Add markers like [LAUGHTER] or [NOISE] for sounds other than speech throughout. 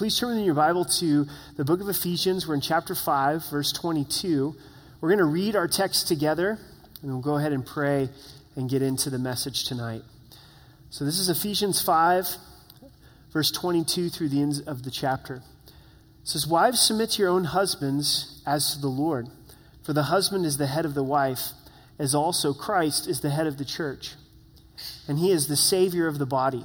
please turn in your Bible to the book of Ephesians. We're in chapter 5, verse 22. We're going to read our text together, and we'll go ahead and pray and get into the message tonight. So, this is Ephesians 5, verse 22 through the end of the chapter. It says, Wives, submit to your own husbands as to the Lord, for the husband is the head of the wife, as also Christ is the head of the church, and he is the Savior of the body.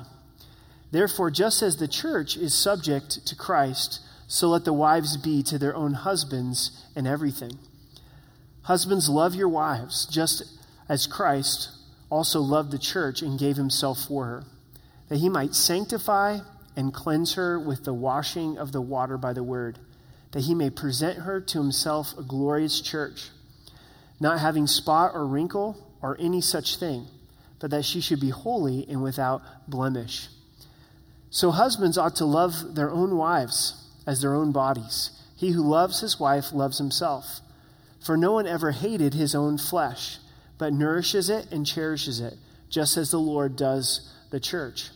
Therefore, just as the church is subject to Christ, so let the wives be to their own husbands in everything. Husbands, love your wives, just as Christ also loved the church and gave himself for her, that he might sanctify and cleanse her with the washing of the water by the word, that he may present her to himself a glorious church, not having spot or wrinkle or any such thing, but that she should be holy and without blemish. So husbands ought to love their own wives as their own bodies. He who loves his wife loves himself. For no one ever hated his own flesh, but nourishes it and cherishes it, just as the Lord does the church.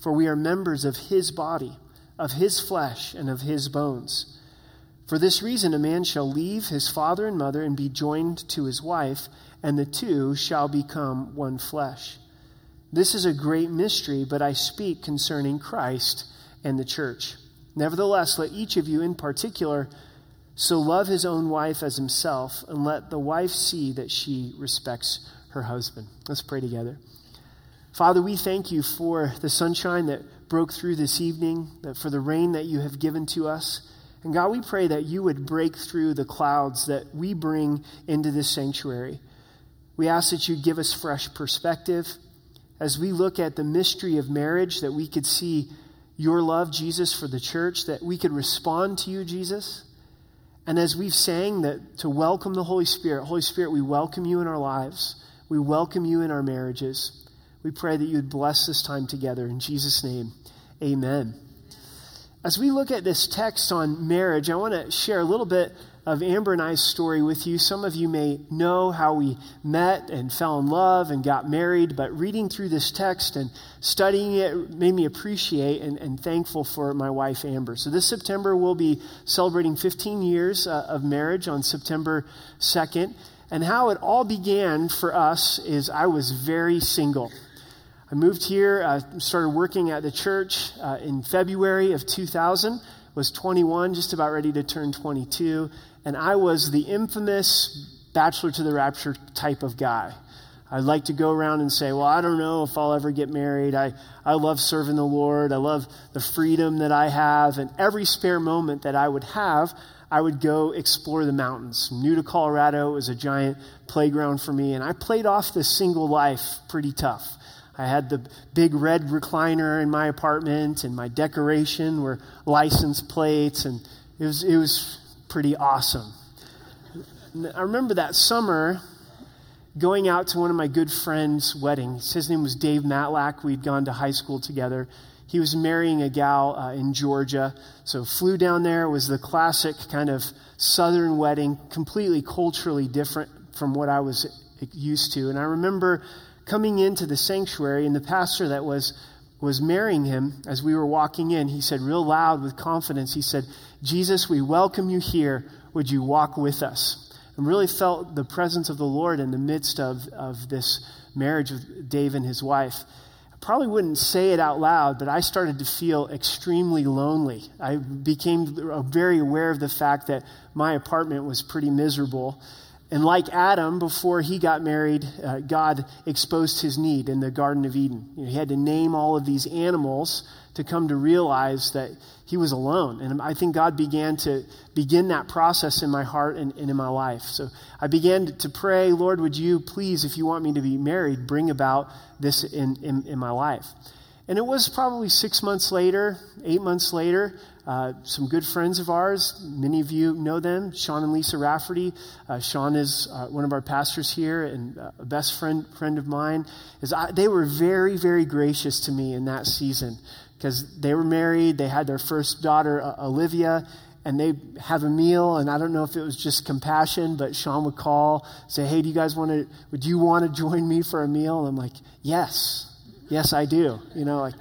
For we are members of his body, of his flesh, and of his bones. For this reason, a man shall leave his father and mother and be joined to his wife, and the two shall become one flesh. This is a great mystery, but I speak concerning Christ and the church. Nevertheless, let each of you in particular so love his own wife as himself, and let the wife see that she respects her husband. Let's pray together. Father, we thank you for the sunshine that broke through this evening, that for the rain that you have given to us. And God, we pray that you would break through the clouds that we bring into this sanctuary. We ask that you give us fresh perspective as we look at the mystery of marriage, that we could see your love, Jesus, for the church, that we could respond to you, Jesus. And as we've sang that to welcome the Holy Spirit, Holy Spirit, we welcome you in our lives. We welcome you in our marriages. We pray that you would bless this time together. In Jesus' name, amen. As we look at this text on marriage, I want to share a little bit of Amber and I's story with you. Some of you may know how we met and fell in love and got married, but reading through this text and studying it made me appreciate and, and thankful for my wife, Amber. So this September, we'll be celebrating 15 years uh, of marriage on September 2nd. And how it all began for us is I was very single. I moved here, uh, started working at the church uh, in February of 2000, was 21, just about ready to turn 22, and I was the infamous bachelor to the rapture type of guy. I'd like to go around and say, Well, I don't know if I'll ever get married. I, I love serving the Lord. I love the freedom that I have. And every spare moment that I would have, I would go explore the mountains. New to Colorado, it was a giant playground for me. And I played off this single life pretty tough. I had the big red recliner in my apartment, and my decoration were license plates, and it was, it was pretty awesome. I remember that summer going out to one of my good friends' weddings. His name was Dave Matlack. We'd gone to high school together. He was marrying a gal uh, in Georgia. So flew down there. It was the classic kind of southern wedding, completely culturally different from what I was used to. And I remember coming into the sanctuary, and the pastor that was was marrying him, as we were walking in, he said, real loud with confidence, he said, Jesus, we welcome you here. Would you walk with us? And really felt the presence of the Lord in the midst of, of this marriage with Dave and his wife. I probably wouldn't say it out loud, but I started to feel extremely lonely. I became very aware of the fact that my apartment was pretty miserable and like Adam, before he got married, uh, God exposed his need in the Garden of Eden. You know, he had to name all of these animals to come to realize that he was alone. And I think God began to begin that process in my heart and, and in my life. So I began to pray, Lord, would you please, if you want me to be married, bring about this in, in, in my life? And it was probably six months later, eight months later, uh, some good friends of ours, many of you know them, Sean and Lisa Rafferty. Uh, Sean is uh, one of our pastors here and uh, a best friend, friend of mine. Is I, they were very, very gracious to me in that season because they were married, they had their first daughter, uh, Olivia, and they have a meal and i don't know if it was just compassion but sean would call say hey do you guys want to would you want to join me for a meal and i'm like yes yes i do you know like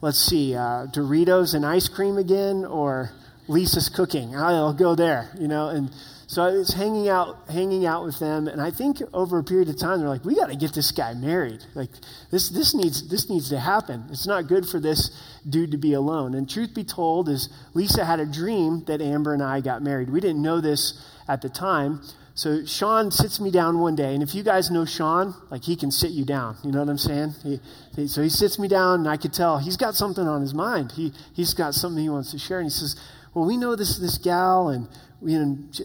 let's see, uh, Doritos and ice cream again, or Lisa's cooking. I'll go there, you know. And so I was hanging out, hanging out with them, and I think over a period of time, they're like, "We got to get this guy married. Like this, this needs, this needs to happen. It's not good for this dude to be alone." And truth be told, is Lisa had a dream that Amber and I got married. We didn't know this at the time. So Sean sits me down one day, and if you guys know Sean, like he can sit you down. You know what I'm saying? He, he, so he sits me down, and I could tell he's got something on his mind. He he's got something he wants to share, and he says, "Well, we know this this gal, and we,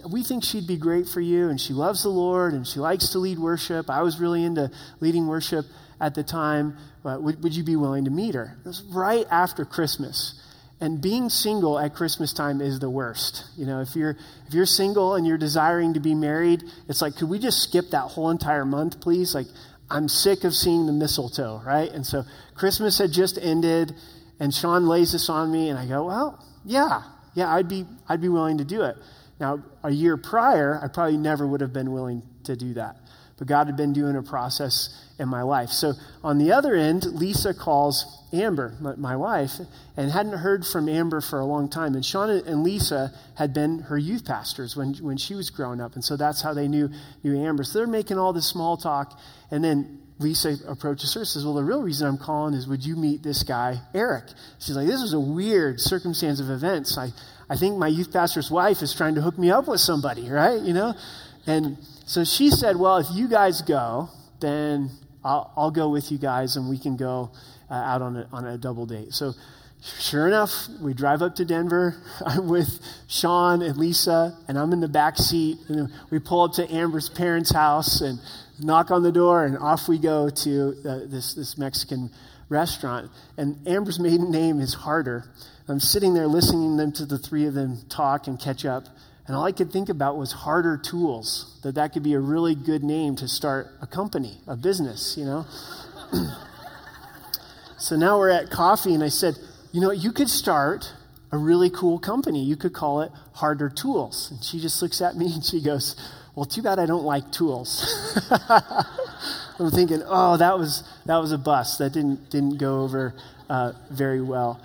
we think she'd be great for you, and she loves the Lord, and she likes to lead worship. I was really into leading worship at the time. Would, would you be willing to meet her? It was right after Christmas. And being single at Christmas time is the worst. You know, if you're if you're single and you're desiring to be married, it's like, could we just skip that whole entire month, please? Like, I'm sick of seeing the mistletoe, right? And so Christmas had just ended, and Sean lays this on me, and I go, well, yeah, yeah, I'd be I'd be willing to do it. Now, a year prior, I probably never would have been willing to do that. But God had been doing a process in my life. So on the other end, Lisa calls Amber, my wife, and hadn't heard from Amber for a long time. And Sean and Lisa had been her youth pastors when, when she was growing up. And so that's how they knew, knew Amber. So they're making all this small talk. And then Lisa approaches her and says, Well, the real reason I'm calling is would you meet this guy, Eric? She's like, This is a weird circumstance of events. I, I think my youth pastor's wife is trying to hook me up with somebody, right? You know? And so she said, Well, if you guys go, then I'll, I'll go with you guys and we can go uh, out on a, on a double date. So sure enough, we drive up to Denver. I'm [LAUGHS] with Sean and Lisa, and I'm in the back seat. And we pull up to Amber's parents' house and knock on the door, and off we go to uh, this, this Mexican restaurant. And Amber's maiden name is Harder. I'm sitting there listening them to the three of them talk and catch up. And all I could think about was harder tools, that that could be a really good name to start a company, a business, you know? [CLEARS THROAT] so now we're at coffee, and I said, you know, you could start a really cool company. You could call it Harder Tools. And she just looks at me [LAUGHS] and she goes, well, too bad I don't like tools. [LAUGHS] I'm thinking, oh, that was, that was a bust. That didn't, didn't go over uh, very well.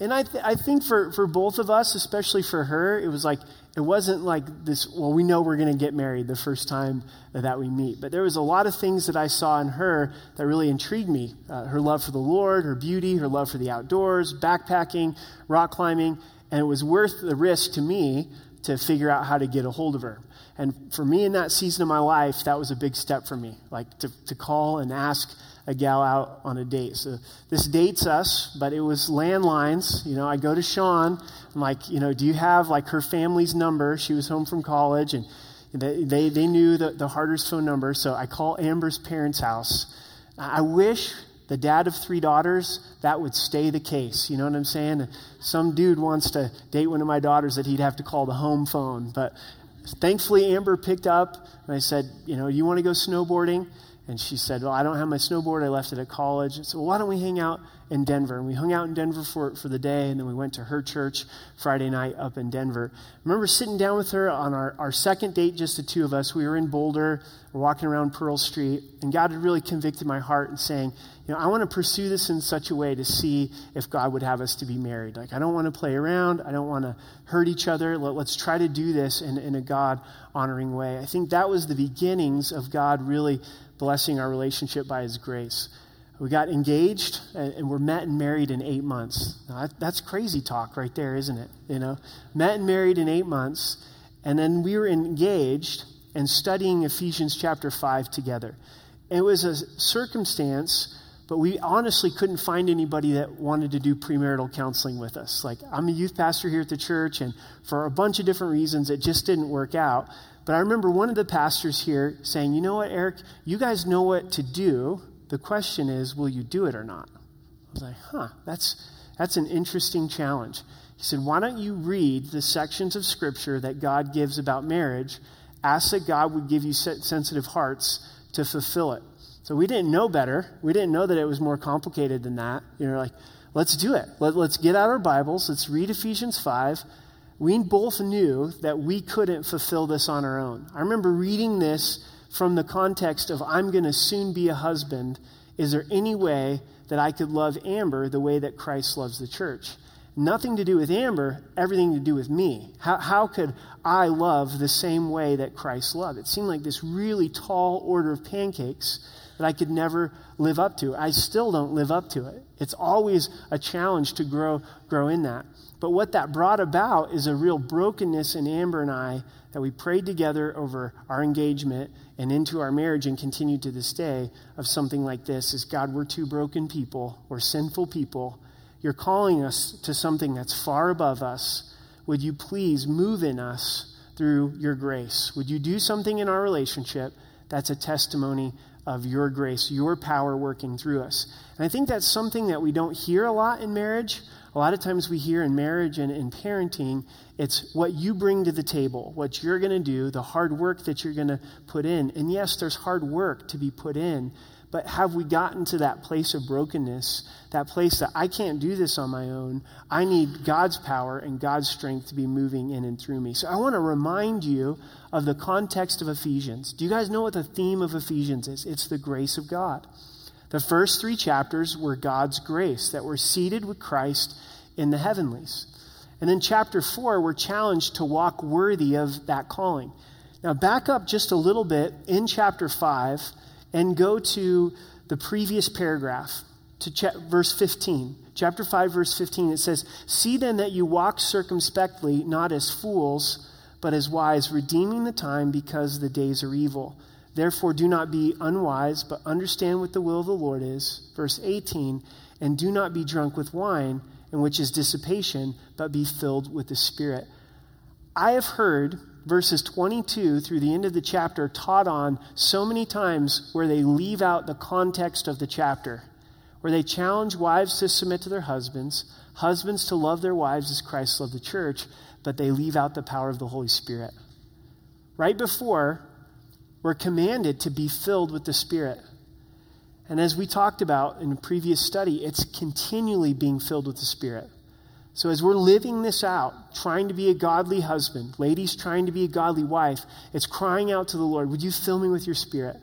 And I, th- I think for, for both of us, especially for her, it was like, it wasn't like this, well, we know we're going to get married the first time that we meet. But there was a lot of things that I saw in her that really intrigued me uh, her love for the Lord, her beauty, her love for the outdoors, backpacking, rock climbing. And it was worth the risk to me to figure out how to get a hold of her. And for me in that season of my life, that was a big step for me, like to, to call and ask a gal out on a date. So this dates us, but it was landlines. You know, I go to Sean. I'm like, you know, do you have like her family's number? She was home from college, and they they, they knew the, the Harder's phone number. So I call Amber's parents' house. I wish the dad of three daughters, that would stay the case. You know what I'm saying? Some dude wants to date one of my daughters that he'd have to call the home phone. But thankfully, Amber picked up, and I said, you know, you want to go snowboarding? And she said, Well, I don't have my snowboard. I left it at college. So, well, why don't we hang out in Denver? And we hung out in Denver for, for the day, and then we went to her church Friday night up in Denver. I remember sitting down with her on our, our second date, just the two of us. We were in Boulder, we're walking around Pearl Street, and God had really convicted my heart and saying, You know, I want to pursue this in such a way to see if God would have us to be married. Like, I don't want to play around, I don't want to hurt each other. Let, let's try to do this in, in a God honoring way. I think that was the beginnings of God really blessing our relationship by His grace. We got engaged and we're met and married in eight months. Now, that's crazy talk right there, isn't it? You know, met and married in eight months, and then we were engaged and studying Ephesians chapter five together. It was a circumstance, but we honestly couldn't find anybody that wanted to do premarital counseling with us. Like I'm a youth pastor here at the church, and for a bunch of different reasons, it just didn't work out. But I remember one of the pastors here saying, You know what, Eric? You guys know what to do. The question is, will you do it or not? I was like, Huh, that's, that's an interesting challenge. He said, Why don't you read the sections of Scripture that God gives about marriage? Ask that God would give you sensitive hearts to fulfill it. So we didn't know better. We didn't know that it was more complicated than that. You know, like, let's do it. Let, us get out our Bibles. Let's read Ephesians 5 we both knew that we couldn't fulfill this on our own. I remember reading this from the context of I'm going to soon be a husband. Is there any way that I could love Amber the way that Christ loves the church. Nothing to do with Amber, everything to do with me. How, how could I love the same way that Christ loved? It seemed like this really tall order of pancakes that I could never live up to. I still don't live up to it. It's always a challenge to grow, grow in that. But what that brought about is a real brokenness in Amber and I that we prayed together over our engagement and into our marriage and continue to this day of something like this is God, we're two broken people, we're sinful people. You're calling us to something that's far above us. Would you please move in us through your grace? Would you do something in our relationship that's a testimony of your grace, your power working through us. And I think that's something that we don't hear a lot in marriage. A lot of times we hear in marriage and in parenting, it's what you bring to the table, what you're going to do, the hard work that you're going to put in. And yes, there's hard work to be put in, but have we gotten to that place of brokenness, that place that I can't do this on my own? I need God's power and God's strength to be moving in and through me. So I want to remind you of the context of Ephesians. Do you guys know what the theme of Ephesians is? It's the grace of God. The first three chapters were God's grace, that we're seated with Christ in the heavenlies. And then chapter four, we're challenged to walk worthy of that calling. Now, back up just a little bit in chapter five and go to the previous paragraph, to ch- verse 15. Chapter 5, verse 15, it says, See then that you walk circumspectly, not as fools, but as wise, redeeming the time because the days are evil. Therefore, do not be unwise, but understand what the will of the Lord is. Verse 18, and do not be drunk with wine, in which is dissipation, but be filled with the Spirit. I have heard verses 22 through the end of the chapter taught on so many times where they leave out the context of the chapter, where they challenge wives to submit to their husbands, husbands to love their wives as Christ loved the church, but they leave out the power of the Holy Spirit. Right before, we're commanded to be filled with the Spirit. And as we talked about in a previous study, it's continually being filled with the Spirit. So, as we're living this out, trying to be a godly husband, ladies trying to be a godly wife, it's crying out to the Lord, Would you fill me with your spirit?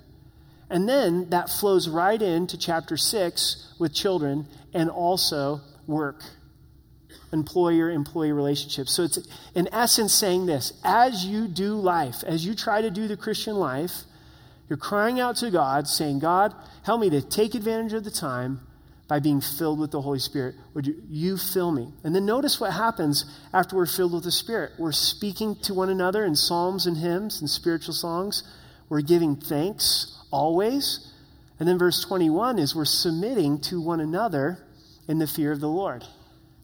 And then that flows right into chapter 6 with children and also work, employer employee relationships. So, it's in essence saying this as you do life, as you try to do the Christian life, you're crying out to God, saying, God, help me to take advantage of the time by being filled with the Holy Spirit. Would you, you fill me? And then notice what happens after we're filled with the Spirit. We're speaking to one another in psalms and hymns and spiritual songs. We're giving thanks always. And then verse 21 is we're submitting to one another in the fear of the Lord.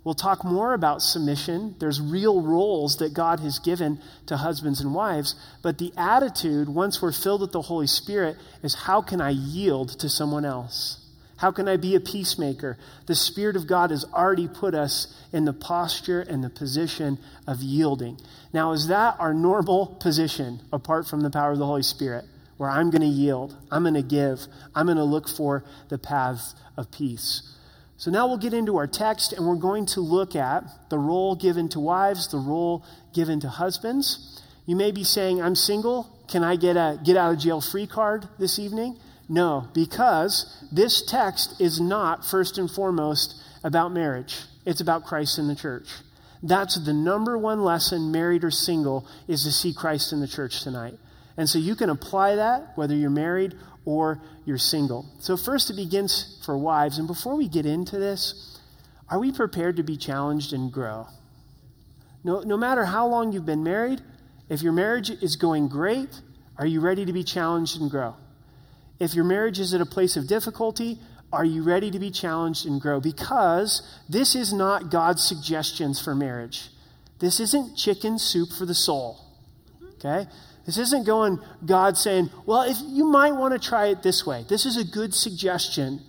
We'll talk more about submission. There's real roles that God has given to husbands and wives, but the attitude, once we're filled with the Holy Spirit, is how can I yield to someone else? How can I be a peacemaker? The Spirit of God has already put us in the posture and the position of yielding. Now, is that our normal position apart from the power of the Holy Spirit? Where I'm going to yield, I'm going to give, I'm going to look for the paths of peace. So now we'll get into our text and we're going to look at the role given to wives, the role given to husbands. You may be saying, I'm single. Can I get a get out of jail free card this evening? No, because this text is not first and foremost about marriage. It's about Christ in the church. That's the number one lesson, married or single, is to see Christ in the church tonight. And so you can apply that whether you're married or you're single. So, first, it begins for wives. And before we get into this, are we prepared to be challenged and grow? No, no matter how long you've been married, if your marriage is going great, are you ready to be challenged and grow? If your marriage is at a place of difficulty, are you ready to be challenged and grow? Because this is not God's suggestions for marriage. This isn't chicken soup for the soul. Okay? This isn't going, God saying, well, if you might want to try it this way. This is a good suggestion.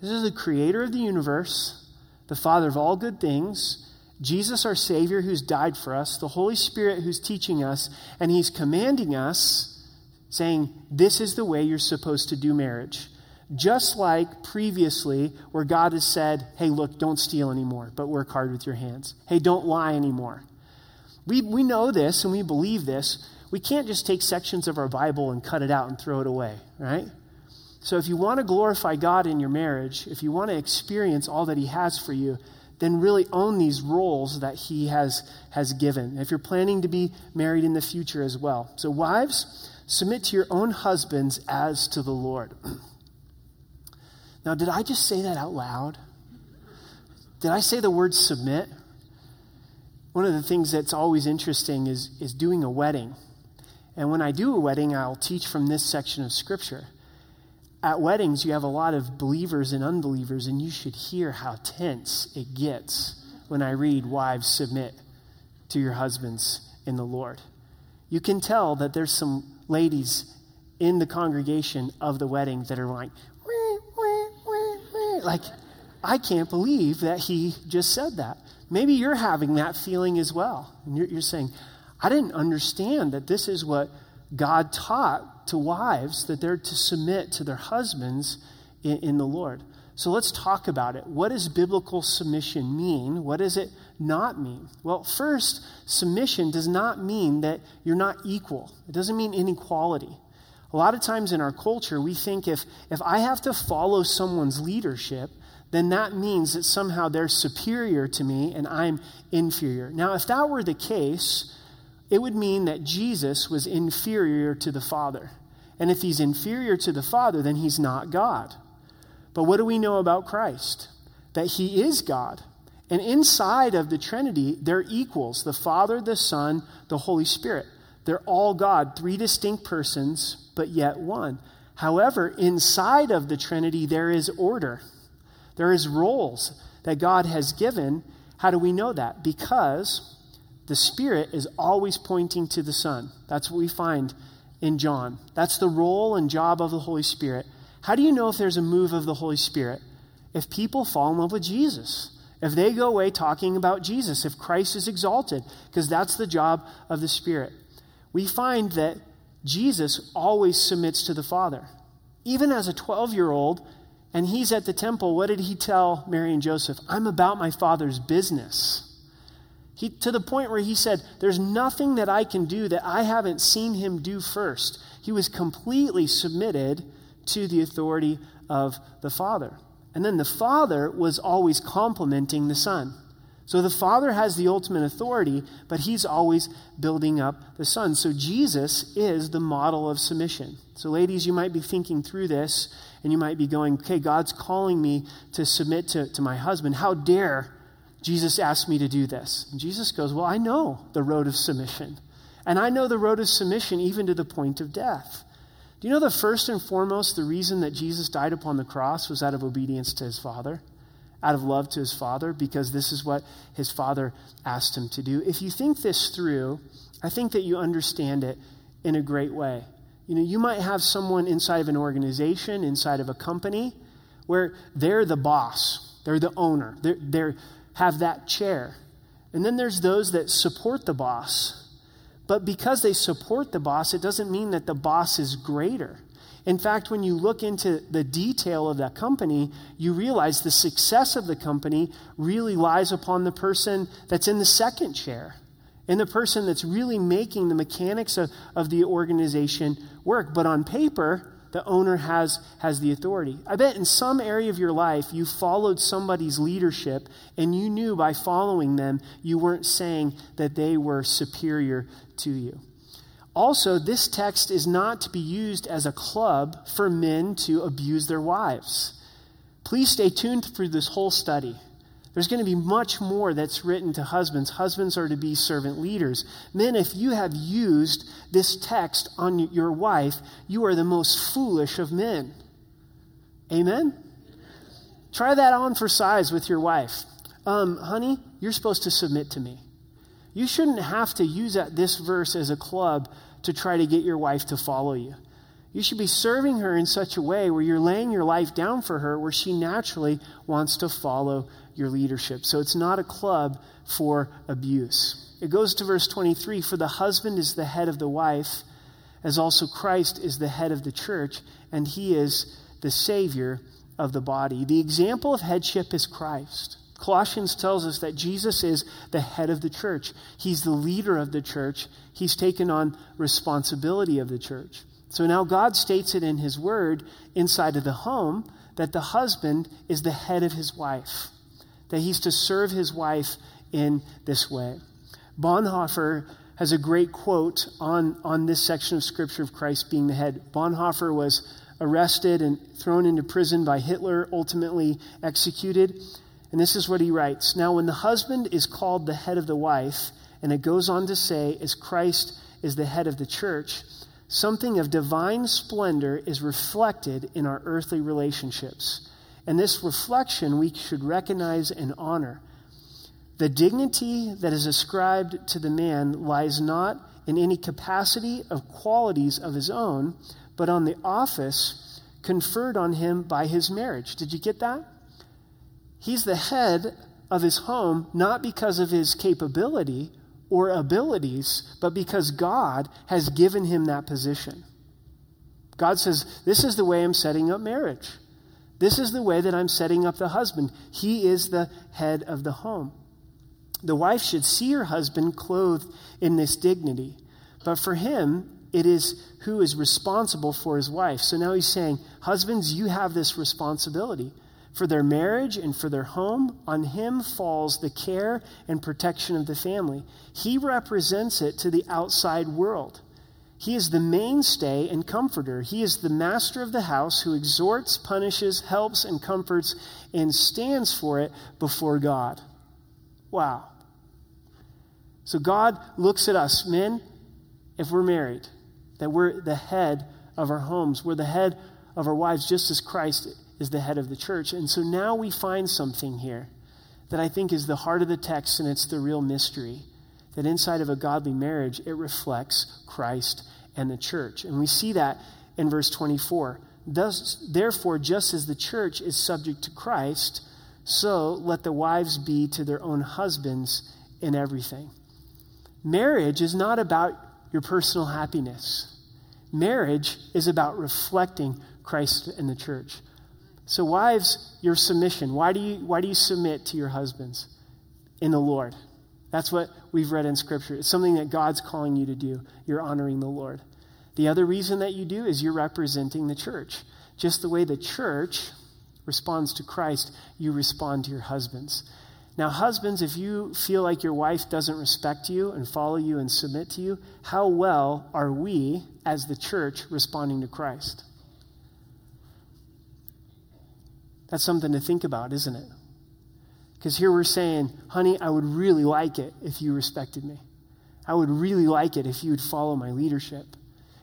This is the creator of the universe, the Father of all good things, Jesus, our Savior, who's died for us, the Holy Spirit, who's teaching us, and He's commanding us saying, This is the way you're supposed to do marriage. Just like previously, where God has said, Hey, look, don't steal anymore, but work hard with your hands. Hey, don't lie anymore. We, we know this and we believe this. We can't just take sections of our Bible and cut it out and throw it away, right? So if you want to glorify God in your marriage, if you want to experience all that He has for you, then really own these roles that He has, has given. If you're planning to be married in the future as well. So, wives, submit to your own husbands as to the Lord. [CLEARS THROAT] now, did I just say that out loud? Did I say the word submit? One of the things that's always interesting is, is doing a wedding. And when I do a wedding, I'll teach from this section of Scripture at weddings, you have a lot of believers and unbelievers, and you should hear how tense it gets when I read, Wives, submit to your husbands in the Lord. You can tell that there's some ladies in the congregation of the wedding that are like, wah, wah, wah, like, I can't believe that he just said that. Maybe you're having that feeling as well. And you're, you're saying, I didn't understand that this is what God taught to wives that they're to submit to their husbands in, in, the Lord. So let's talk about it. What does biblical submission mean? What does it not mean? Well, first, submission does not mean that you're not equal, it doesn't mean inequality. A lot of times in our culture, we think if, if I have to follow someone's leadership, then that means that somehow they're superior to me and I'm inferior. Now, if that were the case, it would mean that Jesus was inferior to the Father. And if he's inferior to the Father, then he's not God. But what do we know about Christ? That he is God. And inside of the Trinity, they're equals the Father, the Son, the Holy Spirit. They're all God, three distinct persons, but yet one. However, inside of the Trinity, there is order, there is roles that God has given. How do we know that? Because the Spirit is always pointing to the Son. That's what we find in John. That's the role and job of the Holy Spirit. How do you know if there's a move of the Holy Spirit? If people fall in love with Jesus. If they go away talking about Jesus, if Christ is exalted, because that's the job of the Spirit. We find that Jesus always submits to the Father. Even as a 12 year old, and he's at the temple, what did he tell Mary and Joseph? I'm about my Father's business. He, to the point where he said, There's nothing that I can do that I haven't seen him do first. He was completely submitted to the authority of the Father. And then the Father was always complimenting the Son. So the Father has the ultimate authority, but he's always building up the Son. So Jesus is the model of submission. So, ladies, you might be thinking through this and you might be going, okay, God's calling me to submit to, to my husband. How dare Jesus asked me to do this. And Jesus goes, Well, I know the road of submission. And I know the road of submission even to the point of death. Do you know the first and foremost, the reason that Jesus died upon the cross was out of obedience to his Father, out of love to his Father, because this is what his Father asked him to do? If you think this through, I think that you understand it in a great way. You know, you might have someone inside of an organization, inside of a company, where they're the boss, they're the owner, they're have that chair. And then there's those that support the boss. But because they support the boss, it doesn't mean that the boss is greater. In fact, when you look into the detail of that company, you realize the success of the company really lies upon the person that's in the second chair and the person that's really making the mechanics of, of the organization work. But on paper, the owner has, has the authority. I bet in some area of your life you followed somebody's leadership and you knew by following them you weren't saying that they were superior to you. Also, this text is not to be used as a club for men to abuse their wives. Please stay tuned through this whole study. There's going to be much more that's written to husbands. Husbands are to be servant leaders. Men, if you have used this text on your wife, you are the most foolish of men. Amen? Try that on for size with your wife. Um, honey, you're supposed to submit to me. You shouldn't have to use that, this verse as a club to try to get your wife to follow you. You should be serving her in such a way where you're laying your life down for her, where she naturally wants to follow your leadership. So it's not a club for abuse. It goes to verse 23 For the husband is the head of the wife, as also Christ is the head of the church, and he is the Savior of the body. The example of headship is Christ. Colossians tells us that Jesus is the head of the church. He's the leader of the church. He's taken on responsibility of the church. So now God states it in His Word inside of the home that the husband is the head of his wife, that he's to serve his wife in this way. Bonhoeffer has a great quote on, on this section of Scripture of Christ being the head. Bonhoeffer was arrested and thrown into prison by Hitler, ultimately executed. And this is what he writes Now, when the husband is called the head of the wife, and it goes on to say, as Christ is the head of the church, something of divine splendor is reflected in our earthly relationships. And this reflection we should recognize and honor. The dignity that is ascribed to the man lies not in any capacity of qualities of his own, but on the office conferred on him by his marriage. Did you get that? He's the head of his home not because of his capability or abilities, but because God has given him that position. God says, This is the way I'm setting up marriage. This is the way that I'm setting up the husband. He is the head of the home. The wife should see her husband clothed in this dignity. But for him, it is who is responsible for his wife. So now he's saying, Husbands, you have this responsibility. For their marriage and for their home, on him falls the care and protection of the family. He represents it to the outside world. He is the mainstay and comforter. He is the master of the house who exhorts, punishes, helps, and comforts, and stands for it before God. Wow. So God looks at us, men, if we're married, that we're the head of our homes, we're the head of our wives, just as Christ is the head of the church. And so now we find something here that I think is the heart of the text, and it's the real mystery that inside of a godly marriage, it reflects Christ and the church. And we see that in verse 24. Thus, therefore, just as the church is subject to Christ, so let the wives be to their own husbands in everything. Marriage is not about your personal happiness. Marriage is about reflecting Christ and the church. So, wives, your submission. Why do you, why do you submit to your husbands? In the Lord. That's what we've read in Scripture. It's something that God's calling you to do. You're honoring the Lord. The other reason that you do is you're representing the church. Just the way the church responds to Christ, you respond to your husbands. Now, husbands, if you feel like your wife doesn't respect you and follow you and submit to you, how well are we as the church responding to Christ? That's something to think about, isn't it? Because here we're saying, honey, I would really like it if you respected me. I would really like it if you would follow my leadership.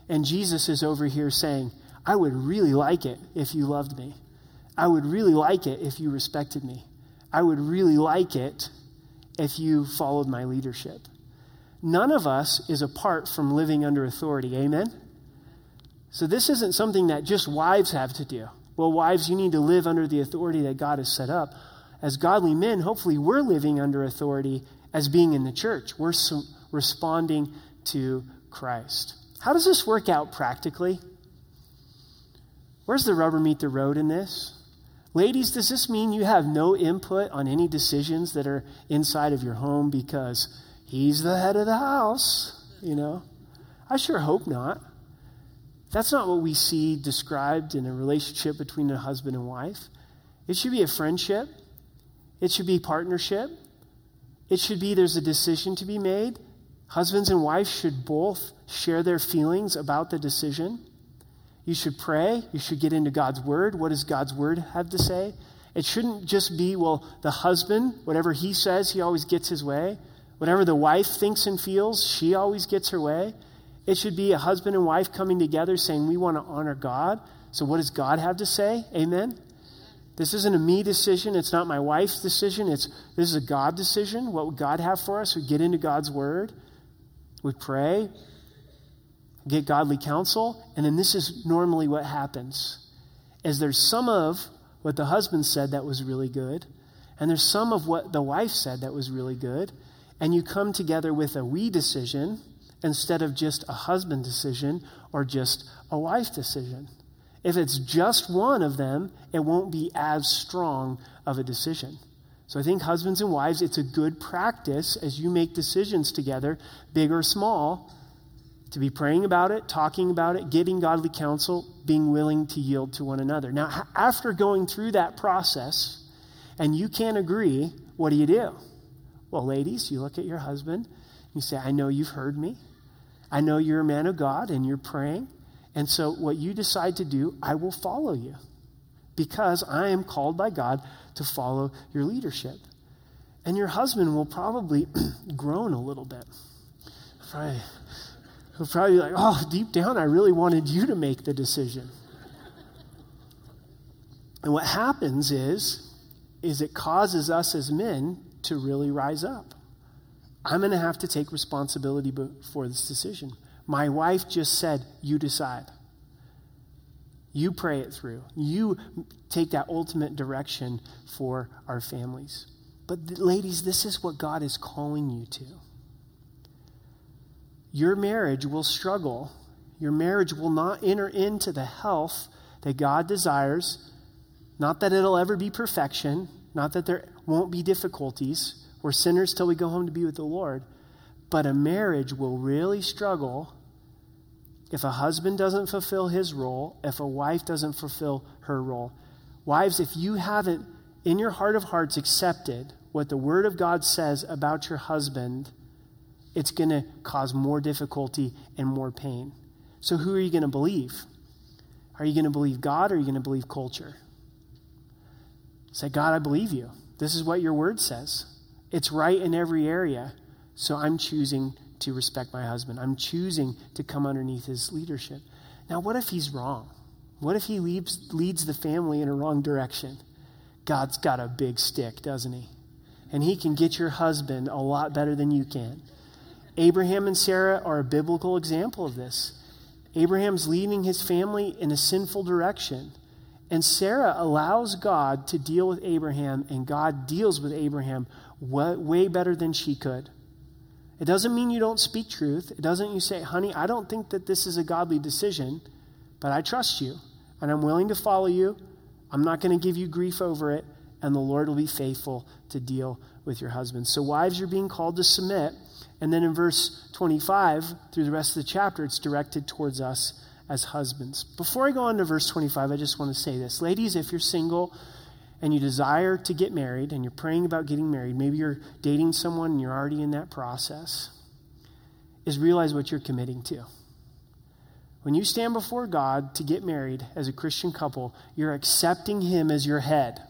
And Jesus is over here saying, I would really like it if you loved me. I would really like it if you respected me. I would really like it if you followed my leadership. None of us is apart from living under authority. Amen? So this isn't something that just wives have to do. Well, wives, you need to live under the authority that God has set up. As godly men, hopefully, we're living under authority as being in the church. We're responding to Christ. How does this work out practically? Where's the rubber meet the road in this? Ladies, does this mean you have no input on any decisions that are inside of your home because he's the head of the house? You know? I sure hope not. That's not what we see described in a relationship between a husband and wife. It should be a friendship, it should be partnership, it should be there's a decision to be made. Husbands and wives should both share their feelings about the decision. You should pray. You should get into God's word. What does God's word have to say? It shouldn't just be, well, the husband, whatever he says, he always gets his way. Whatever the wife thinks and feels, she always gets her way. It should be a husband and wife coming together saying, We want to honor God. So, what does God have to say? Amen. This isn't a me decision. It's not my wife's decision. It's this is a God decision. What would God have for us? We get into God's word. We pray. Get godly counsel. And then this is normally what happens. Is there's some of what the husband said that was really good. And there's some of what the wife said that was really good. And you come together with a we decision instead of just a husband decision or just a wife decision. If it's just one of them, it won't be as strong of a decision. So I think husbands and wives, it's a good practice as you make decisions together, big or small, to be praying about it, talking about it, getting godly counsel, being willing to yield to one another. Now, after going through that process and you can't agree, what do you do? Well, ladies, you look at your husband, you say, I know you've heard me. I know you're a man of God and you're praying. And so, what you decide to do, I will follow you because I am called by God to follow your leadership. And your husband will probably [CLEARS THROAT] groan a little bit. Right He'll probably be like, oh, deep down, I really wanted you to make the decision. and what happens is, is it causes us as men to really rise up. I'm going to have to take responsibility for this decision. My wife just said, you decide. You pray it through. You take that ultimate direction for our families. But, ladies, this is what God is calling you to your marriage will struggle. Your marriage will not enter into the health that God desires. Not that it'll ever be perfection, not that there won't be difficulties. We're sinners till we go home to be with the Lord. But a marriage will really struggle if a husband doesn't fulfill his role, if a wife doesn't fulfill her role. Wives, if you haven't, in your heart of hearts, accepted what the Word of God says about your husband, it's going to cause more difficulty and more pain. So, who are you going to believe? Are you going to believe God or are you going to believe culture? Say, God, I believe you. This is what your word says. It's right in every area. So, I'm choosing to respect my husband. I'm choosing to come underneath his leadership. Now, what if he's wrong? What if he leads, leads the family in a wrong direction? God's got a big stick, doesn't he? And he can get your husband a lot better than you can. Abraham and Sarah are a biblical example of this. Abraham's leading his family in a sinful direction. And Sarah allows God to deal with Abraham, and God deals with Abraham way better than she could. It doesn't mean you don't speak truth. It doesn't you say, honey, I don't think that this is a godly decision, but I trust you, and I'm willing to follow you. I'm not going to give you grief over it, and the Lord will be faithful to deal with your husband. So, wives, you're being called to submit. And then in verse 25, through the rest of the chapter, it's directed towards us as husbands. Before I go on to verse 25, I just want to say this. Ladies, if you're single and you desire to get married and you're praying about getting married, maybe you're dating someone and you're already in that process, is realize what you're committing to. When you stand before God to get married as a Christian couple, you're accepting Him as your head.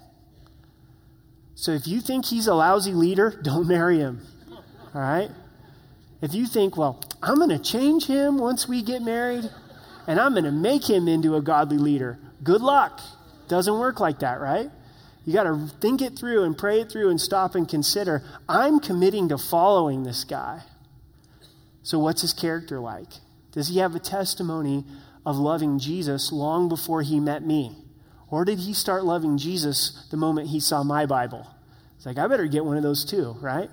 So if you think He's a lousy leader, [LAUGHS] don't marry Him. All right? If you think, well, I'm going to change him once we get married and I'm going to make him into a godly leader, good luck. Doesn't work like that, right? You got to think it through and pray it through and stop and consider I'm committing to following this guy. So, what's his character like? Does he have a testimony of loving Jesus long before he met me? Or did he start loving Jesus the moment he saw my Bible? It's like, I better get one of those too, right?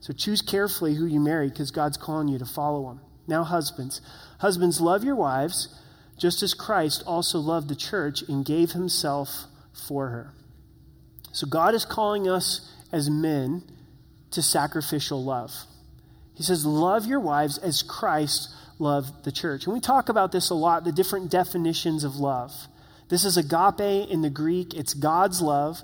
So choose carefully who you marry because God's calling you to follow him. Now, husbands. Husbands, love your wives just as Christ also loved the church and gave himself for her. So God is calling us as men to sacrificial love. He says, Love your wives as Christ loved the church. And we talk about this a lot, the different definitions of love. This is agape in the Greek, it's God's love.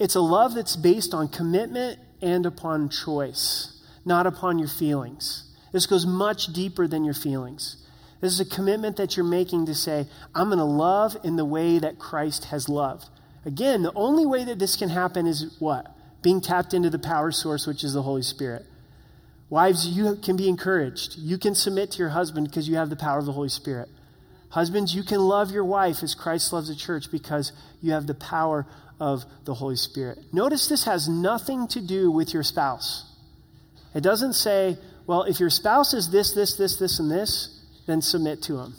It's a love that's based on commitment and upon choice, not upon your feelings. This goes much deeper than your feelings. This is a commitment that you're making to say, I'm going to love in the way that Christ has loved. Again, the only way that this can happen is what? Being tapped into the power source, which is the Holy Spirit. Wives, you can be encouraged. You can submit to your husband because you have the power of the Holy Spirit. Husbands, you can love your wife as Christ loves the church because you have the power of the Holy Spirit. Notice this has nothing to do with your spouse. It doesn't say, well, if your spouse is this, this, this, this, and this, then submit to him.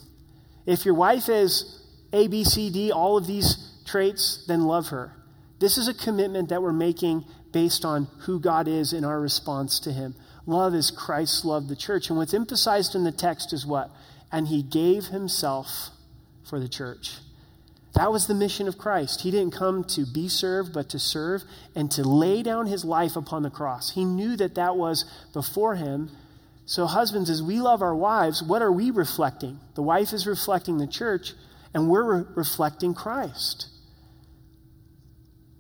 If your wife is A, B, C, D, all of these traits, then love her. This is a commitment that we're making based on who God is in our response to him. Love is Christ's love, the church. And what's emphasized in the text is what? And he gave himself for the church. That was the mission of Christ. He didn't come to be served, but to serve and to lay down his life upon the cross. He knew that that was before him So, husbands, as we love our wives, what are we reflecting? The wife is reflecting the church, and we're re- reflecting Christ.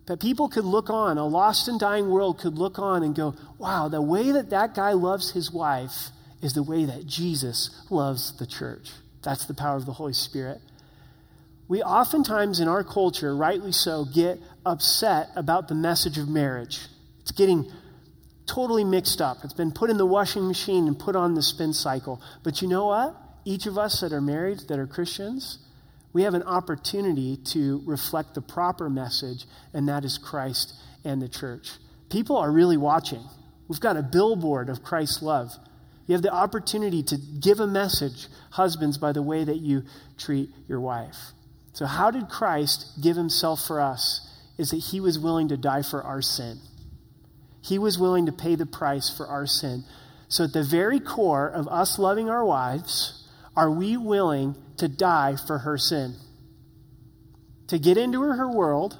That people could look on, a lost and dying world could look on and go, wow, the way that that guy loves his wife is the way that Jesus loves the church. That's the power of the Holy Spirit. We oftentimes in our culture, rightly so, get upset about the message of marriage. It's getting totally mixed up. It's been put in the washing machine and put on the spin cycle. But you know what? Each of us that are married, that are Christians, we have an opportunity to reflect the proper message, and that is Christ and the church. People are really watching. We've got a billboard of Christ's love. You have the opportunity to give a message, husbands, by the way that you treat your wife. So, how did Christ give himself for us? Is that he was willing to die for our sin. He was willing to pay the price for our sin. So, at the very core of us loving our wives, are we willing to die for her sin? To get into her world,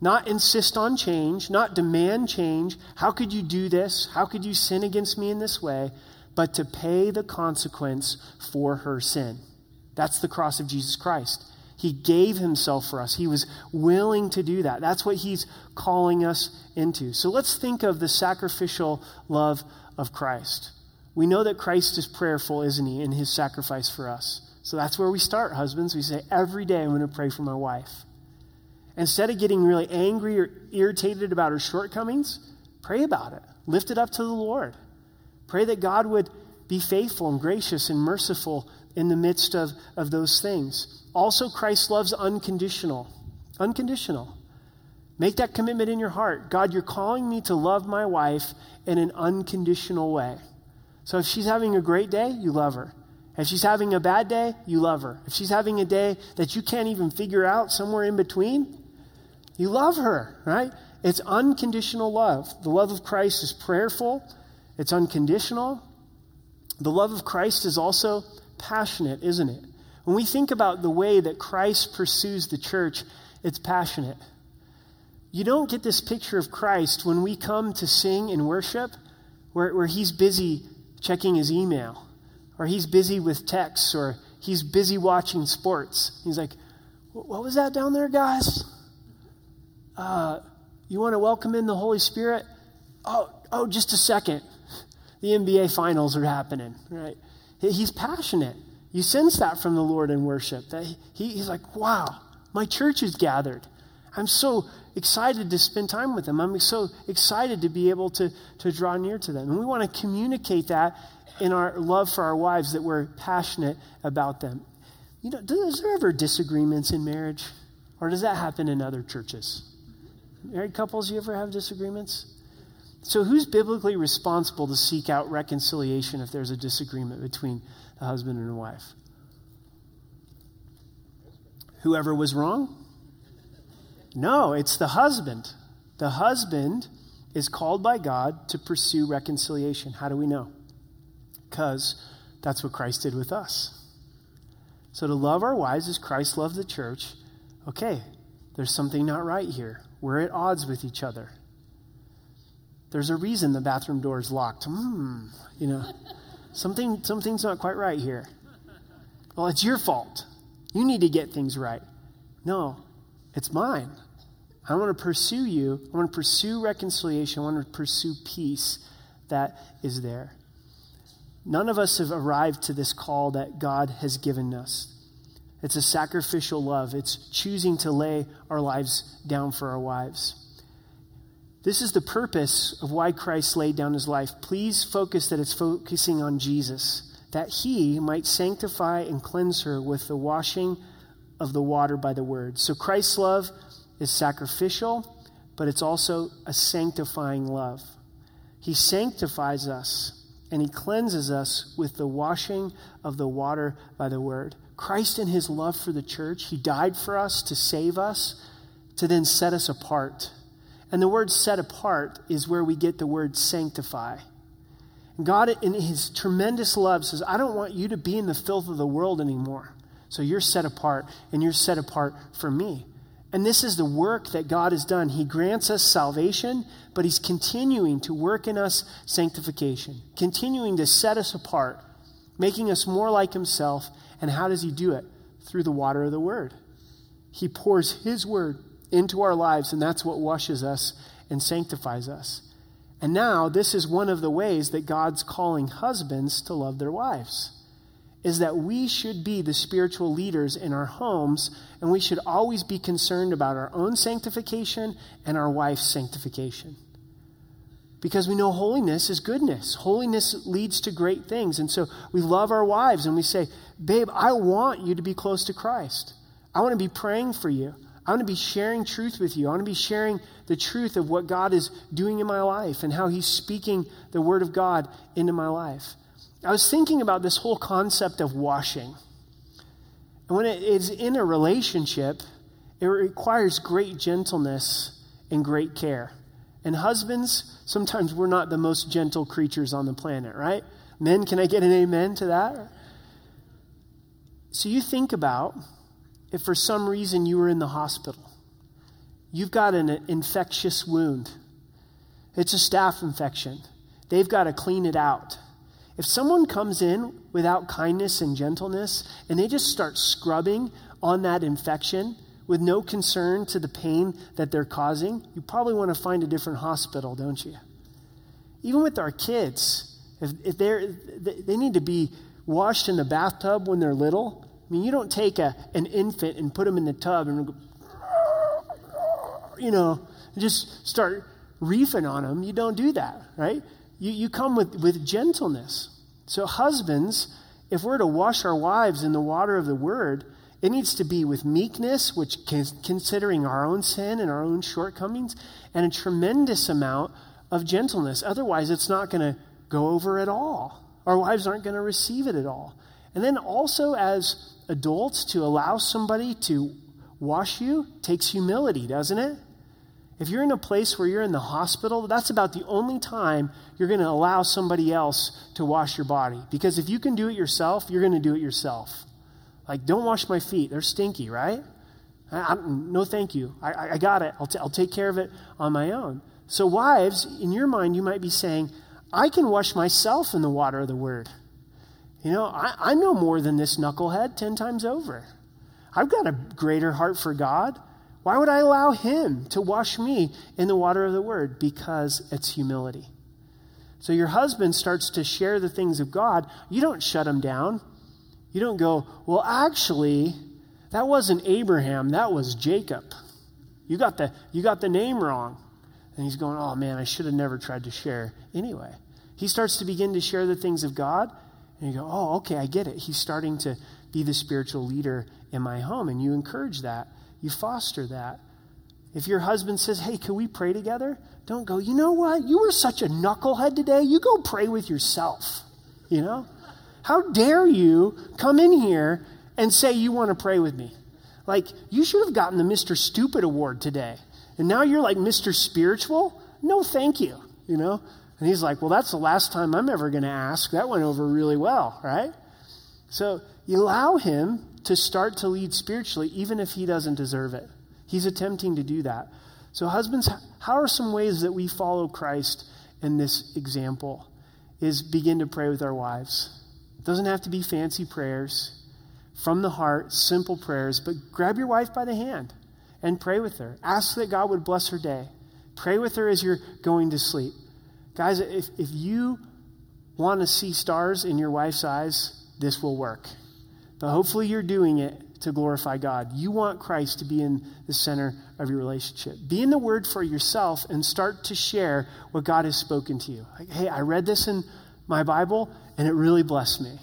not insist on change, not demand change. How could you do this? How could you sin against me in this way? But to pay the consequence for her sin. That's the cross of Jesus Christ. He gave himself for us. He was willing to do that. That's what he's calling us into. So let's think of the sacrificial love of Christ. We know that Christ is prayerful, isn't he, in his sacrifice for us. So that's where we start, husbands. We say, every day I'm going to pray for my wife. Instead of getting really angry or irritated about her shortcomings, pray about it. Lift it up to the Lord. Pray that God would be faithful and gracious and merciful in the midst of, of those things. Also, Christ loves unconditional. Unconditional. Make that commitment in your heart. God, you're calling me to love my wife in an unconditional way. So if she's having a great day, you love her. If she's having a bad day, you love her. If she's having a day that you can't even figure out somewhere in between, you love her, right? It's unconditional love. The love of Christ is prayerful, it's unconditional. The love of Christ is also passionate, isn't it? When we think about the way that Christ pursues the church, it's passionate. You don't get this picture of Christ when we come to sing and worship where, where he's busy checking his email, or he's busy with texts, or he's busy watching sports. He's like, What was that down there, guys? Uh, you want to welcome in the Holy Spirit? Oh, oh, just a second. The NBA finals are happening, right? He's passionate. You sense that from the Lord in worship. That he, he's like, wow, my church is gathered. I'm so excited to spend time with them. I'm so excited to be able to, to draw near to them. And we want to communicate that in our love for our wives that we're passionate about them. You know, is there ever disagreements in marriage? Or does that happen in other churches? Married couples, you ever have disagreements? So, who's biblically responsible to seek out reconciliation if there's a disagreement between the husband and the wife. Whoever was wrong? No, it's the husband. The husband is called by God to pursue reconciliation. How do we know? Because that's what Christ did with us. So to love our wives as Christ loved the church, okay, there's something not right here. We're at odds with each other. There's a reason the bathroom door is locked. Hmm, you know. Something, something's not quite right here. Well, it's your fault. You need to get things right. No, it's mine. I want to pursue you. I want to pursue reconciliation. I want to pursue peace that is there. None of us have arrived to this call that God has given us. It's a sacrificial love, it's choosing to lay our lives down for our wives. This is the purpose of why Christ laid down his life. Please focus that it's focusing on Jesus, that he might sanctify and cleanse her with the washing of the water by the word. So Christ's love is sacrificial, but it's also a sanctifying love. He sanctifies us and he cleanses us with the washing of the water by the word. Christ, in his love for the church, he died for us to save us, to then set us apart and the word set apart is where we get the word sanctify. God, in his tremendous love, says, I don't want you to be in the filth of the world anymore. So you're set apart, and you're set apart for me. And this is the work that God has done. He grants us salvation, but He's continuing to work in us sanctification, continuing to set us apart, making us more like Himself. And how does He do it? Through the water of the Word. He pours His Word into our lives, and that's what washes us and sanctifies us. And now, this is one of the ways that God's calling husbands to love their wives is that we should be the spiritual leaders in our homes, and we should always be concerned about our own sanctification and our wife's sanctification. Because we know holiness is goodness. Holiness leads to great things. And so we love our wives and we say, Babe, I want you to be close to Christ. I want to be praying for you. I want to be sharing truth with you. I want to be sharing the truth of what God is doing in my life and how He's speaking the Word of God into my life. I was thinking about this whole concept of washing. And when it is in a relationship, it requires great gentleness and great care. And husbands, sometimes we're not the most gentle creatures on the planet, right? Men, can I get an amen to that? So you think about if for some reason you were in the hospital, you've got an infectious wound, it's a staph infection. They've got to clean it out. If someone comes in without kindness and gentleness and they just start scrubbing on that infection with no concern to the pain that they're causing, you probably want to find a different hospital, don't you? Even with our kids, if, if they're, they need to be washed in the bathtub when they're little. I mean, you don't take a, an infant and put them in the tub and, you know, just start reefing on them. You don't do that, right? You, you come with, with gentleness. So, husbands, if we're to wash our wives in the water of the word, it needs to be with meekness, which considering our own sin and our own shortcomings, and a tremendous amount of gentleness. Otherwise, it's not going to go over at all. Our wives aren't going to receive it at all. And then also, as adults, to allow somebody to wash you takes humility, doesn't it? If you're in a place where you're in the hospital, that's about the only time you're going to allow somebody else to wash your body. Because if you can do it yourself, you're going to do it yourself. Like, don't wash my feet. They're stinky, right? I, no, thank you. I, I got it. I'll, t- I'll take care of it on my own. So, wives, in your mind, you might be saying, I can wash myself in the water of the word. You know, I, I know more than this knucklehead 10 times over. I've got a greater heart for God. Why would I allow him to wash me in the water of the word? Because it's humility. So your husband starts to share the things of God. You don't shut him down. You don't go, well, actually, that wasn't Abraham, that was Jacob. You got the, you got the name wrong. And he's going, oh man, I should have never tried to share anyway. He starts to begin to share the things of God. And you go, oh, okay, I get it. He's starting to be the spiritual leader in my home. And you encourage that. You foster that. If your husband says, Hey, can we pray together? Don't go, You know what? You were such a knucklehead today. You go pray with yourself. You know? How dare you come in here and say you want to pray with me? Like, you should have gotten the Mr. Stupid award today. And now you're like Mr. Spiritual? No, thank you. You know? And he's like, Well, that's the last time I'm ever going to ask. That went over really well, right? So you allow him to start to lead spiritually, even if he doesn't deserve it. He's attempting to do that. So, husbands, how are some ways that we follow Christ in this example? Is begin to pray with our wives. It doesn't have to be fancy prayers from the heart, simple prayers, but grab your wife by the hand and pray with her. Ask that God would bless her day. Pray with her as you're going to sleep. Guys, if, if you want to see stars in your wife's eyes, this will work. But hopefully, you're doing it to glorify God. You want Christ to be in the center of your relationship. Be in the Word for yourself and start to share what God has spoken to you. Like, hey, I read this in my Bible and it really blessed me.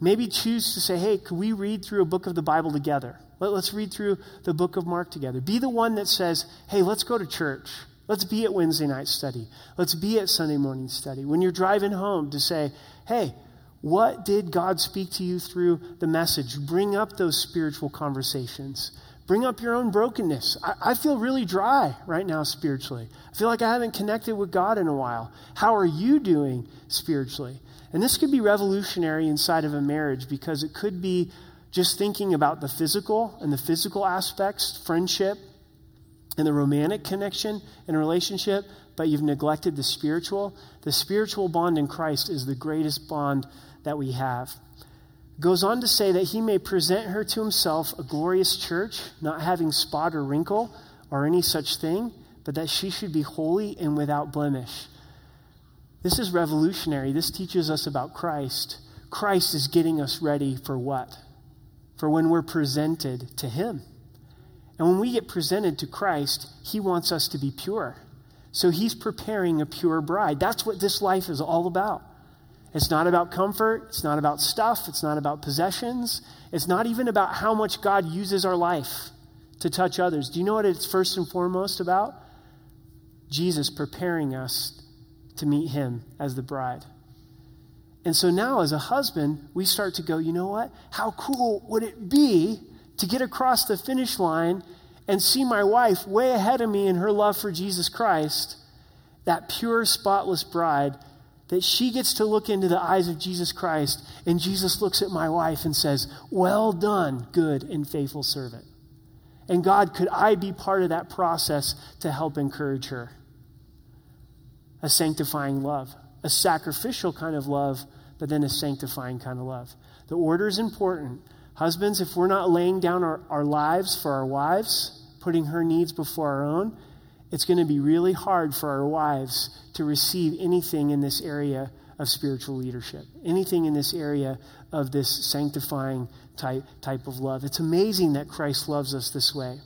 Maybe choose to say, hey, could we read through a book of the Bible together? Let, us read through the book of Mark together. Be the one that says, hey, let's go to church. Let's be at Wednesday night study. Let's be at Sunday morning study. When you're driving home, to say, hey, what did God speak to you through the message? Bring up those spiritual conversations. Bring up your own brokenness. I, I, feel really dry right now spiritually. I feel like I haven't connected with God in a while. How are you doing spiritually? And this could be revolutionary inside of a marriage because it could be just thinking about the physical and the physical aspects, friendship, and the romantic connection in a relationship, but you've neglected the spiritual, the spiritual bond in Christ is the greatest bond that we have. Goes on to say that he may present her to himself a glorious church, not having spot or wrinkle or any such thing, but that she should be holy and without blemish. This is revolutionary. This teaches us about Christ. Christ is getting us ready for what? For when we're presented to him. And when we get presented to Christ, He wants us to be pure. So He's preparing a pure bride. That's what this life is all about. It's not about comfort. It's not about stuff. It's not about possessions. It's not even about how much God uses our life to touch others. Do you know what it's first and foremost about? Jesus preparing us to meet Him as the bride. And so now, as a husband, we start to go, you know what? How cool would it be to get across the finish line and see my wife way ahead of me in her love for Jesus Christ, that pure, spotless bride, that she gets to look into the eyes of Jesus Christ, and Jesus looks at my wife and says, Well done, good and faithful servant. And God, could I be part of that process to help encourage her? A sanctifying love, a sacrificial kind of love, but then a sanctifying kind of love. The order is important. Husbands, if we're not laying down our, our lives for our wives, putting her needs before our own, it's going to be really hard for our wives to receive anything in this area of spiritual leadership, anything in this area of this sanctifying type, type of love. It's amazing that Christ loves us this way.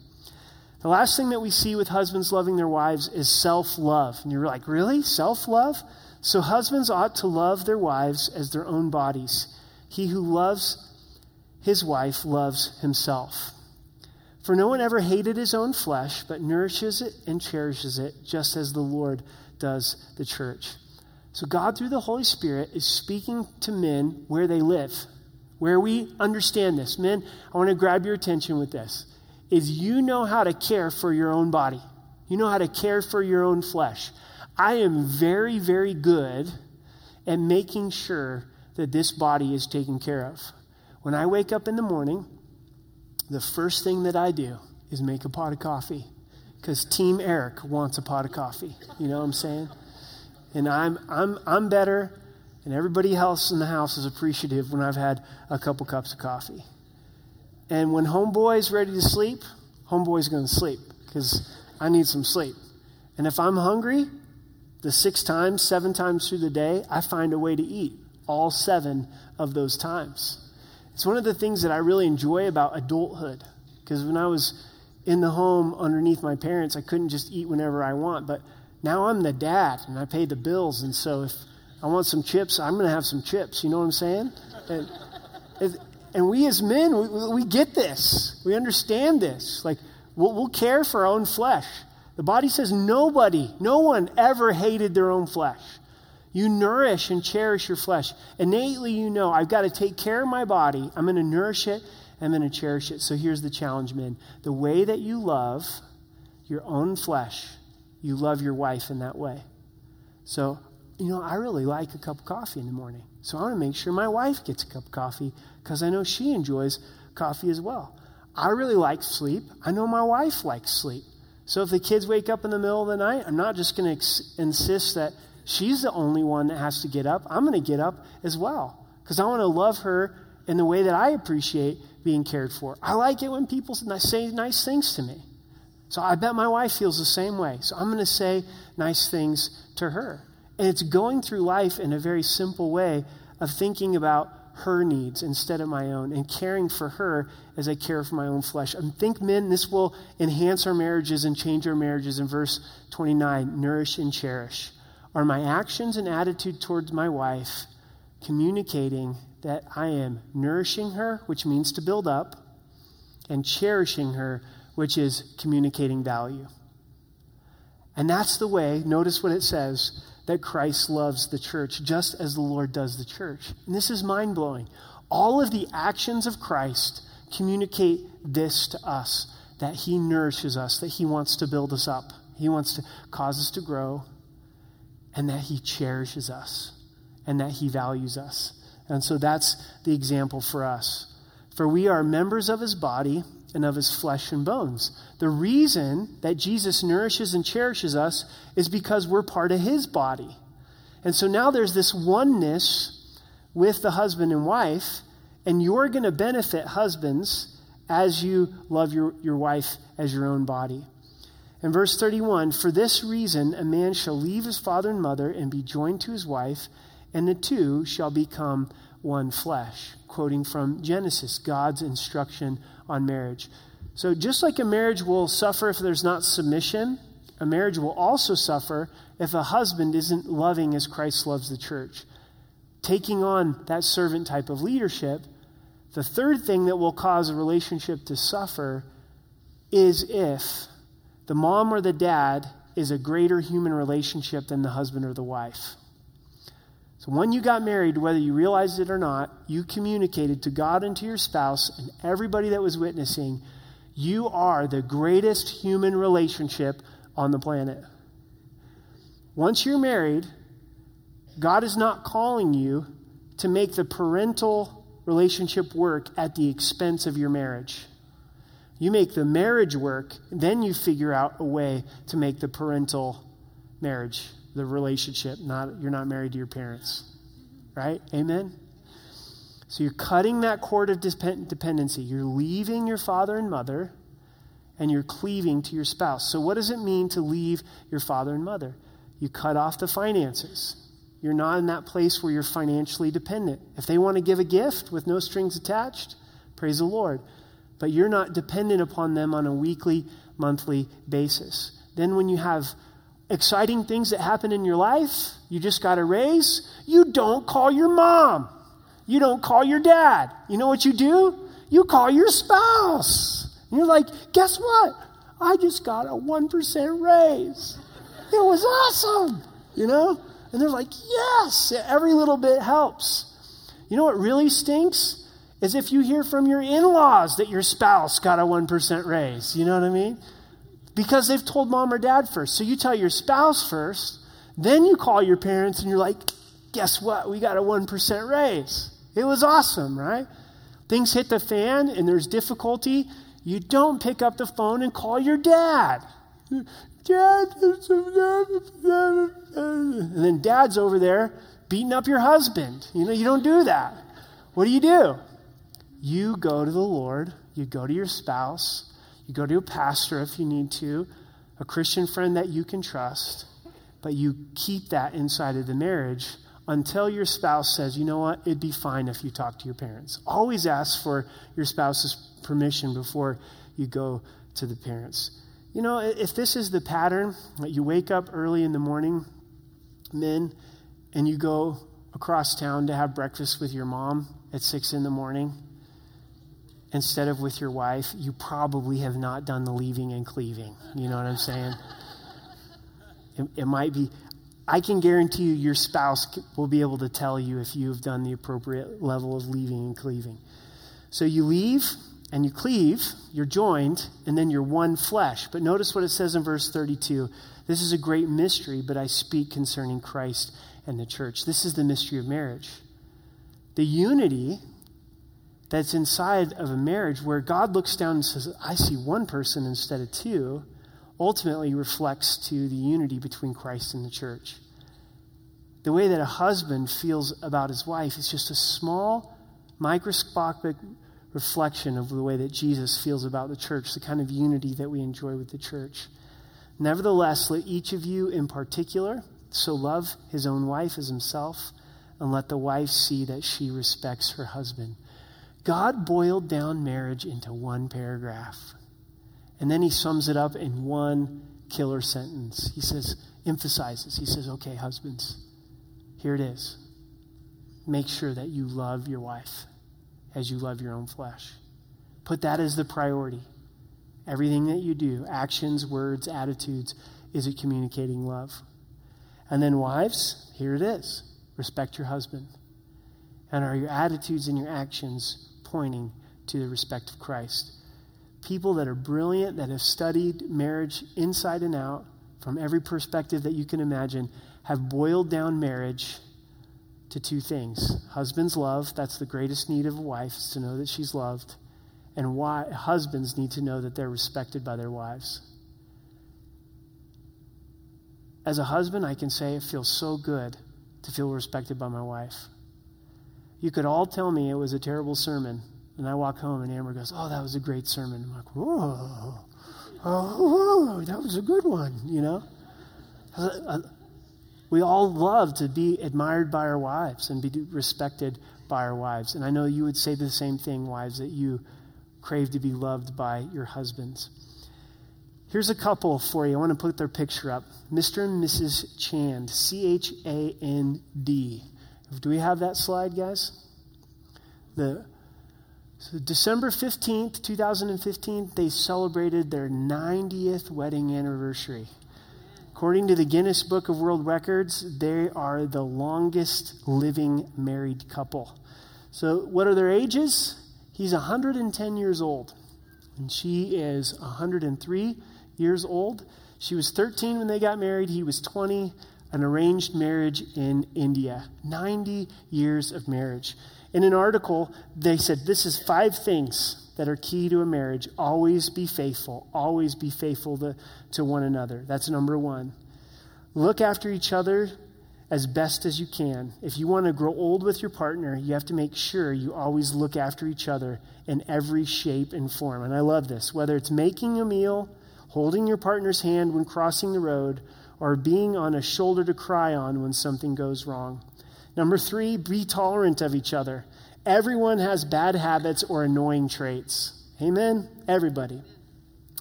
The last thing that we see with husbands loving their wives is self love. And you're like, really? Self love? So husbands ought to love their wives as their own bodies. He who loves his wife loves himself. For no one ever hated his own flesh, but nourishes it and cherishes it, just as the Lord does the church. So, God, through the Holy Spirit, is speaking to men where they live, where we understand this. Men, I want to grab your attention with this. Is you know how to care for your own body, you know how to care for your own flesh. I am very, very good at making sure that this body is taken care of. When I wake up in the morning, the first thing that I do is make a pot of coffee because Team Eric wants a pot of coffee. You know what I'm saying? And I'm, I'm, I'm better, and everybody else in the house is appreciative when I've had a couple cups of coffee. And when homeboy's ready to sleep, homeboy's going to sleep because I need some sleep. And if I'm hungry, the six times, seven times through the day, I find a way to eat all seven of those times. It's one of the things that I really enjoy about adulthood. Because when I was in the home underneath my parents, I couldn't just eat whenever I want. But now I'm the dad and I pay the bills. And so if I want some chips, I'm going to have some chips. You know what I'm saying? And, and we as men, we, we, get this. We understand this. Like, we'll, we'll care for our own flesh. The body says nobody, no one ever hated their own flesh. You nourish and cherish your flesh. Innately, you know, I've got to take care of my body. I'm going to nourish it. I'm going to cherish it. So here's the challenge, men. The way that you love your own flesh, you love your wife in that way. So, you know, I really like a cup of coffee in the morning. So I want to make sure my wife gets a cup of coffee because I know she enjoys coffee as well. I really like sleep. I know my wife likes sleep. So if the kids wake up in the middle of the night, I'm not just going to ex- insist that she's the only one that has to get up. I'm going to get up as well because I want to love her in the way that I appreciate being cared for. I like it when people say nice things to me. So I bet my wife feels the same way. So I'm going to say nice things to her. And it's going through life in a very simple way of thinking about her needs instead of my own and caring for her as I care for my own flesh. I think, men, this will enhance our marriages and change our marriages. In verse 29, nourish and cherish. Are my actions and attitude towards my wife communicating that I am nourishing her, which means to build up, and cherishing her, which is communicating value? And that's the way, notice what it says, that Christ loves the church, just as the Lord does the church. And this is mind blowing. All of the actions of Christ communicate this to us that he nourishes us, that he wants to build us up, he wants to cause us to grow, and that He cherishes us and that He values us. And so that's the example for us. For we are members of his body and of his flesh and bones. The reason that Jesus nourishes and cherishes us is because we're part of his body. And so now there's this oneness with the husband and wife, and you're going to benefit husbands as you love your, your wife as your own body. In verse 31, for this reason a man shall leave his father and mother and be joined to his wife, and the two shall become one flesh. Quoting from Genesis, God's instruction on marriage. So, just like a marriage will suffer if there's not submission, a marriage will also suffer if a husband isn't loving as Christ loves the church. Taking on that servant type of leadership, the third thing that will cause a relationship to suffer is if the mom or the dad is a greater human relationship than the husband or the wife. So when you got married, whether you realized it or not, you communicated to God and to your spouse and everybody that was witnessing, you are the greatest human relationship on the planet. Once you're married, God is not calling you to make the parental relationship work at the expense of your marriage. You make the marriage work, then you figure out a way to make the parental marriage the relationship, not you're not married to your parents. Right? Amen. So you're cutting that cord of dependency. You're leaving your father and mother and you're cleaving to your spouse. So what does it mean to leave your father and mother? You cut off the finances. You're not in that place where you're financially dependent. If they want to give a gift with no strings attached, praise the Lord. But you're not dependent upon them on a weekly, monthly basis. Then when you have exciting things that happen in your life, you just got a raise, you don't call your mom. You don't call your dad. You know what you do? You call your spouse. And you're like, guess what? I just got a 1% raise. It was awesome, you know? And they're like, yes, every little bit helps. You know what really stinks? Is if you hear from your in laws that your spouse got a 1% raise. You know what I mean? because they've told mom or dad first. So you tell your spouse first, then you call your parents and you're like, guess what? We got a 1% raise. It was awesome, right? Things hit the fan and there's difficulty. You don't pick up the phone and call your dad. Dad, and then dad's over there beating up your husband. You know, you don't do that. What do you do? You go to the Lord, you go to your spouse, you go to a pastor if you need to, a Christian friend that you can trust, but you keep that inside of the marriage until your spouse says, you know what, it'd be fine if you talk to your parents. Always ask for your spouse's permission before you go to the parents. You know, if this is the pattern that you wake up early in the morning, men, and you go across town to have breakfast with your mom at six in the morning, instead of with your wife, you probably have not done the leaving and cleaving. You know what I'm saying? It, it, might be, I can guarantee you your spouse will be able to tell you if you've done the appropriate level of leaving and cleaving. So you leave and you cleave, you're joined, and then you're one flesh. But notice what it says in verse 32. This is a great mystery, but I speak concerning Christ and the church. This is the mystery of marriage. The unity that's inside of a marriage where God looks down and says, I see one person instead of two, ultimately reflects to the unity between Christ and the church. The way that a husband feels about his wife is just a small, microscopic reflection of the way that Jesus feels about the church, the kind of unity that we enjoy with the church. Nevertheless, let each of you in particular so love his own wife as himself, and let the wife see that she respects her husband. God boiled down marriage into one paragraph. And then he sums it up in one killer sentence. He says, emphasizes, he says, okay, husbands, here it is. Make sure that you love your wife as you love your own flesh. Put that as the priority. Everything that you do, actions, words, attitudes, is it communicating love? And then, wives, here it is respect your husband. And are your attitudes and your actions pointing to the respect of Christ. People that are brilliant, that have studied marriage inside and out from every perspective that you can imagine, have boiled down marriage to two things husband's love, that's the greatest need of a wife, is to know that she's loved. And why husbands need to know that they're respected by their wives. As a husband, I can say it feels so good to feel respected by my wife. You could all tell me it was a terrible sermon, and I walk home and Amber goes, Oh, that was a great sermon. I'm like, Whoa, oh, that was a good one, you know? Uh, uh, we all love to be admired by our wives and be respected by our wives. And I know you would say the same thing, wives, that you crave to be loved by your husbands. Here's a couple for you. I want to put their picture up Mr. and Mrs. Chand, C H A N D. Do we have that slide, guys? The so December 15th, 2015, they celebrated their 90th wedding anniversary. According to the Guinness Book of World Records, they are the longest living married couple. So, what are their ages? He's 110 years old, and she is 103 years old. She was 13 when they got married, he was 20, an arranged marriage in India. 90 years of marriage. In an article, they said this is five things that are key to a marriage. Always be faithful. Always be faithful to, to one another. That's number one. Look after each other as best as you can. If you want to grow old with your partner, you have to make sure you always look after each other in every shape and form. And I love this. Whether it's making a meal, holding your partner's hand when crossing the road, or being on a shoulder to cry on when something goes wrong. Number three, be tolerant of each other. Everyone has bad habits or annoying traits. Amen? Everybody.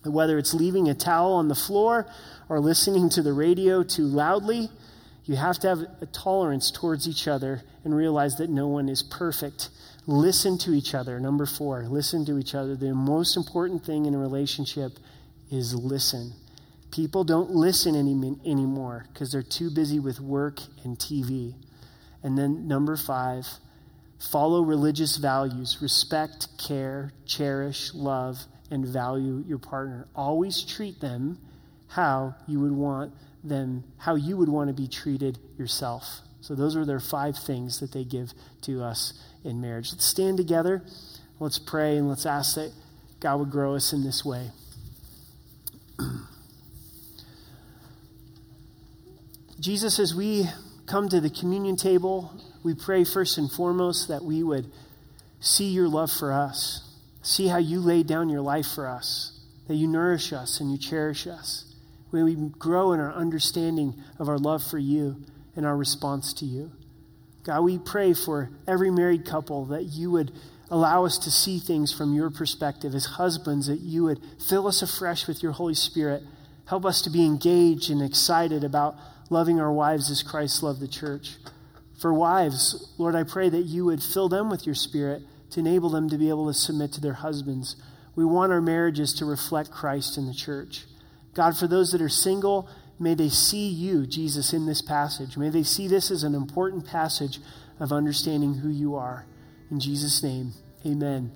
Whether it's leaving a towel on the floor or listening to the radio too loudly, you have to have a tolerance towards each other and realize that no one is perfect. Listen to each other. Number four, listen to each other. The most important thing in a relationship is listen. People don't listen any, anymore because they're too busy with work and TV. And then number five, Follow religious values, respect, care, cherish, love, and value your partner. Always treat them how you would want them, how you would want to be treated yourself. So those are their five things that they give to us in marriage. Let's stand together. Let's pray and let's ask that God would grow us in this way. [CLEARS THROAT] Jesus, as we come to the communion table, we pray first and foremost that we would see your love for us, see how you laid down your life for us, that you nourish us and you cherish us. When we grow in our understanding of our love for you and our response to you. God, we pray for every married couple that you would allow us to see things from your perspective as husbands, that you would fill us afresh with your Holy Spirit. Help us to be engaged and excited about loving our wives as Christ loved the church. For wives, Lord, I pray that you would fill them with your spirit to enable them to be able to submit to their husbands. We want our marriages to reflect Christ in the church. God, for those that are single, may they see you, Jesus, in this passage. May they see this as an important passage of understanding who you are. In Jesus' name, amen.